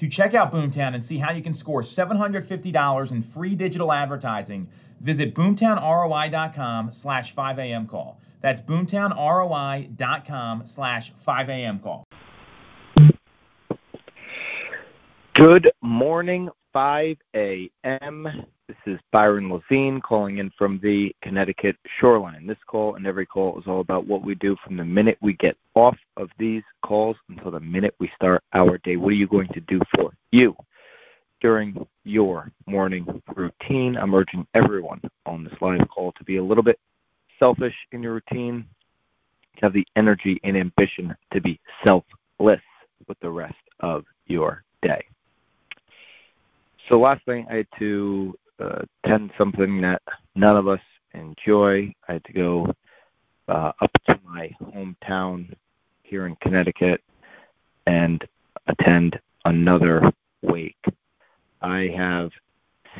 To check out Boomtown and see how you can score $750 in free digital advertising, visit boomtownroi.com slash 5am call. That's boomtownroi.com slash 5am call. Good morning, 5 a.m. This is Byron Levine calling in from the Connecticut shoreline. This call and every call is all about what we do from the minute we get off of these calls until the minute we start our day. What are you going to do for you during your morning routine? I'm urging everyone on this live call to be a little bit selfish in your routine, to have the energy and ambition to be selfless with the rest of your day. So last thing I had to uh, attend something that none of us enjoy. I had to go uh, up to my hometown here in Connecticut and attend another wake. I have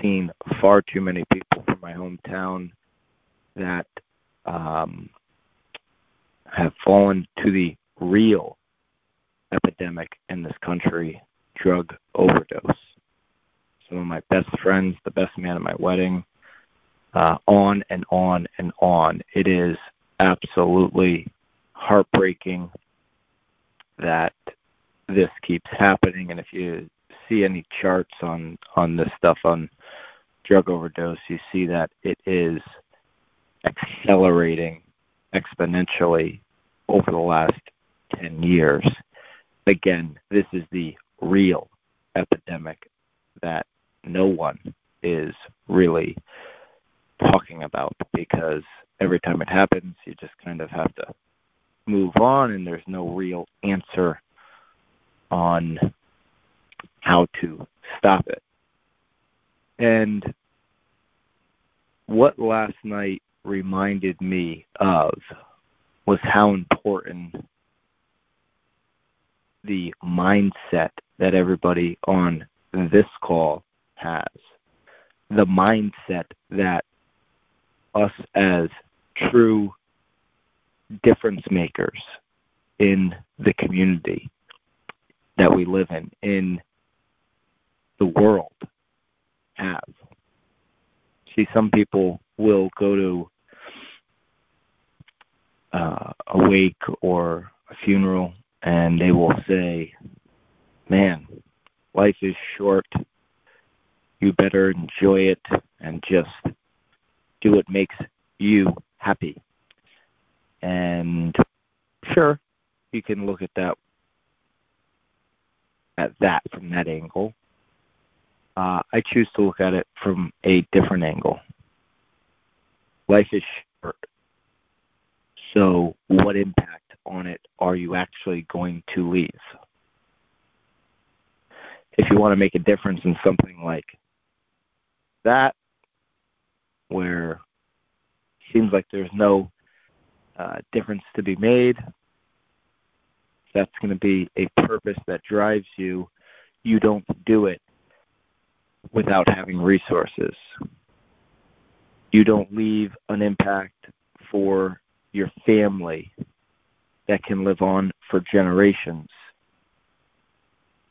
seen far too many people from my hometown that um, have fallen to the real epidemic in this country drug overdose. Some of my best friends, the best man at my wedding, uh, on and on and on. It is absolutely heartbreaking that this keeps happening. And if you see any charts on on this stuff on drug overdose, you see that it is accelerating exponentially over the last 10 years. Again, this is the real epidemic that no one is really talking about because every time it happens, you just kind of have to move on, and there's no real answer on how to stop it. And what last night reminded me of was how important the mindset that everybody on this call has. The mindset that us as true difference makers in the community that we live in, in the world, have. See, some people will go to uh, a wake or a funeral and they will say, Man, life is short. You better enjoy it and just do what makes you happy. And sure, you can look at that at that from that angle. Uh, I choose to look at it from a different angle. Life is short. So, what impact on it are you actually going to leave? If you want to make a difference in something like that, where it seems like there's no uh, difference to be made, that's going to be a purpose that drives you. You don't do it without having resources. You don't leave an impact for your family that can live on for generations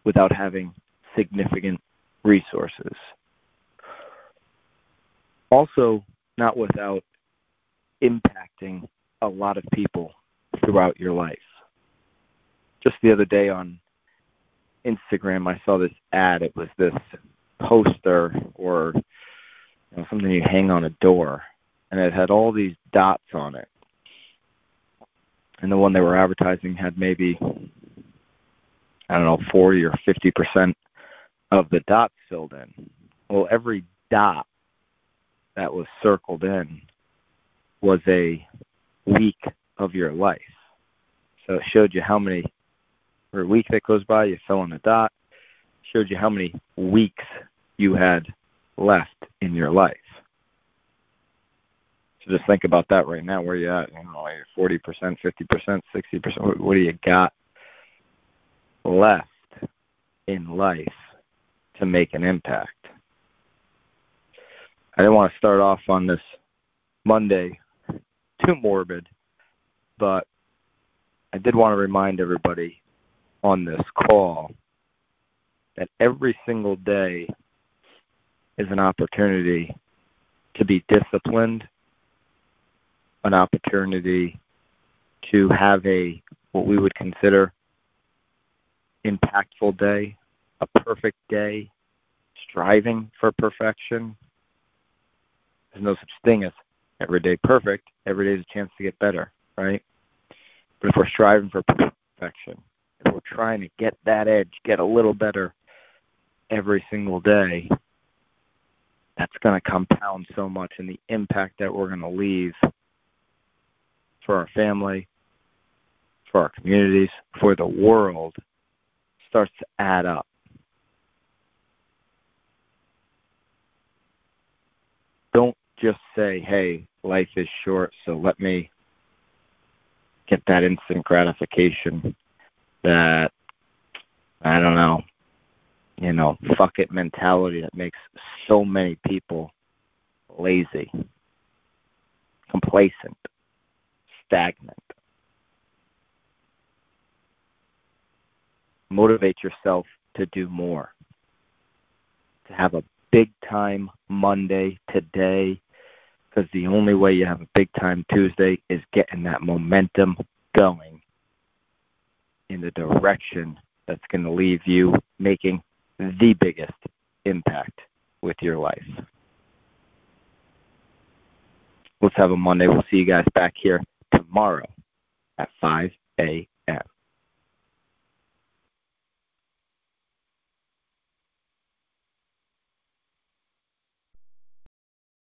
without having significant resources. Also, not without impacting a lot of people throughout your life. Just the other day on Instagram, I saw this ad. It was this poster or you know, something you hang on a door, and it had all these dots on it and the one they were advertising had maybe I don't know, 40 or 50 percent of the dots filled in. Well, every dot that was circled in was a week of your life. So it showed you how many, for a week that goes by, you fill in the dot. Showed you how many weeks you had left in your life. So just think about that right now. Where you at? You know, forty percent, fifty percent, sixty percent. What do you got left in life to make an impact? I didn't want to start off on this Monday too morbid, but I did want to remind everybody on this call that every single day is an opportunity to be disciplined, an opportunity to have a what we would consider impactful day, a perfect day, striving for perfection. There's no such thing as every day perfect. Every day is a chance to get better, right? But if we're striving for perfection, if we're trying to get that edge, get a little better every single day, that's going to compound so much and the impact that we're going to leave for our family, for our communities, for the world starts to add up. Don't just say, hey, life is short, so let me get that instant gratification that, I don't know, you know, fuck it mentality that makes so many people lazy, complacent, stagnant. Motivate yourself to do more, to have a big time Monday today, because the only way you have a big time Tuesday is getting that momentum going in the direction that's going to leave you making the biggest impact with your life. Let's have a Monday. We'll see you guys back here tomorrow at 5 a.m.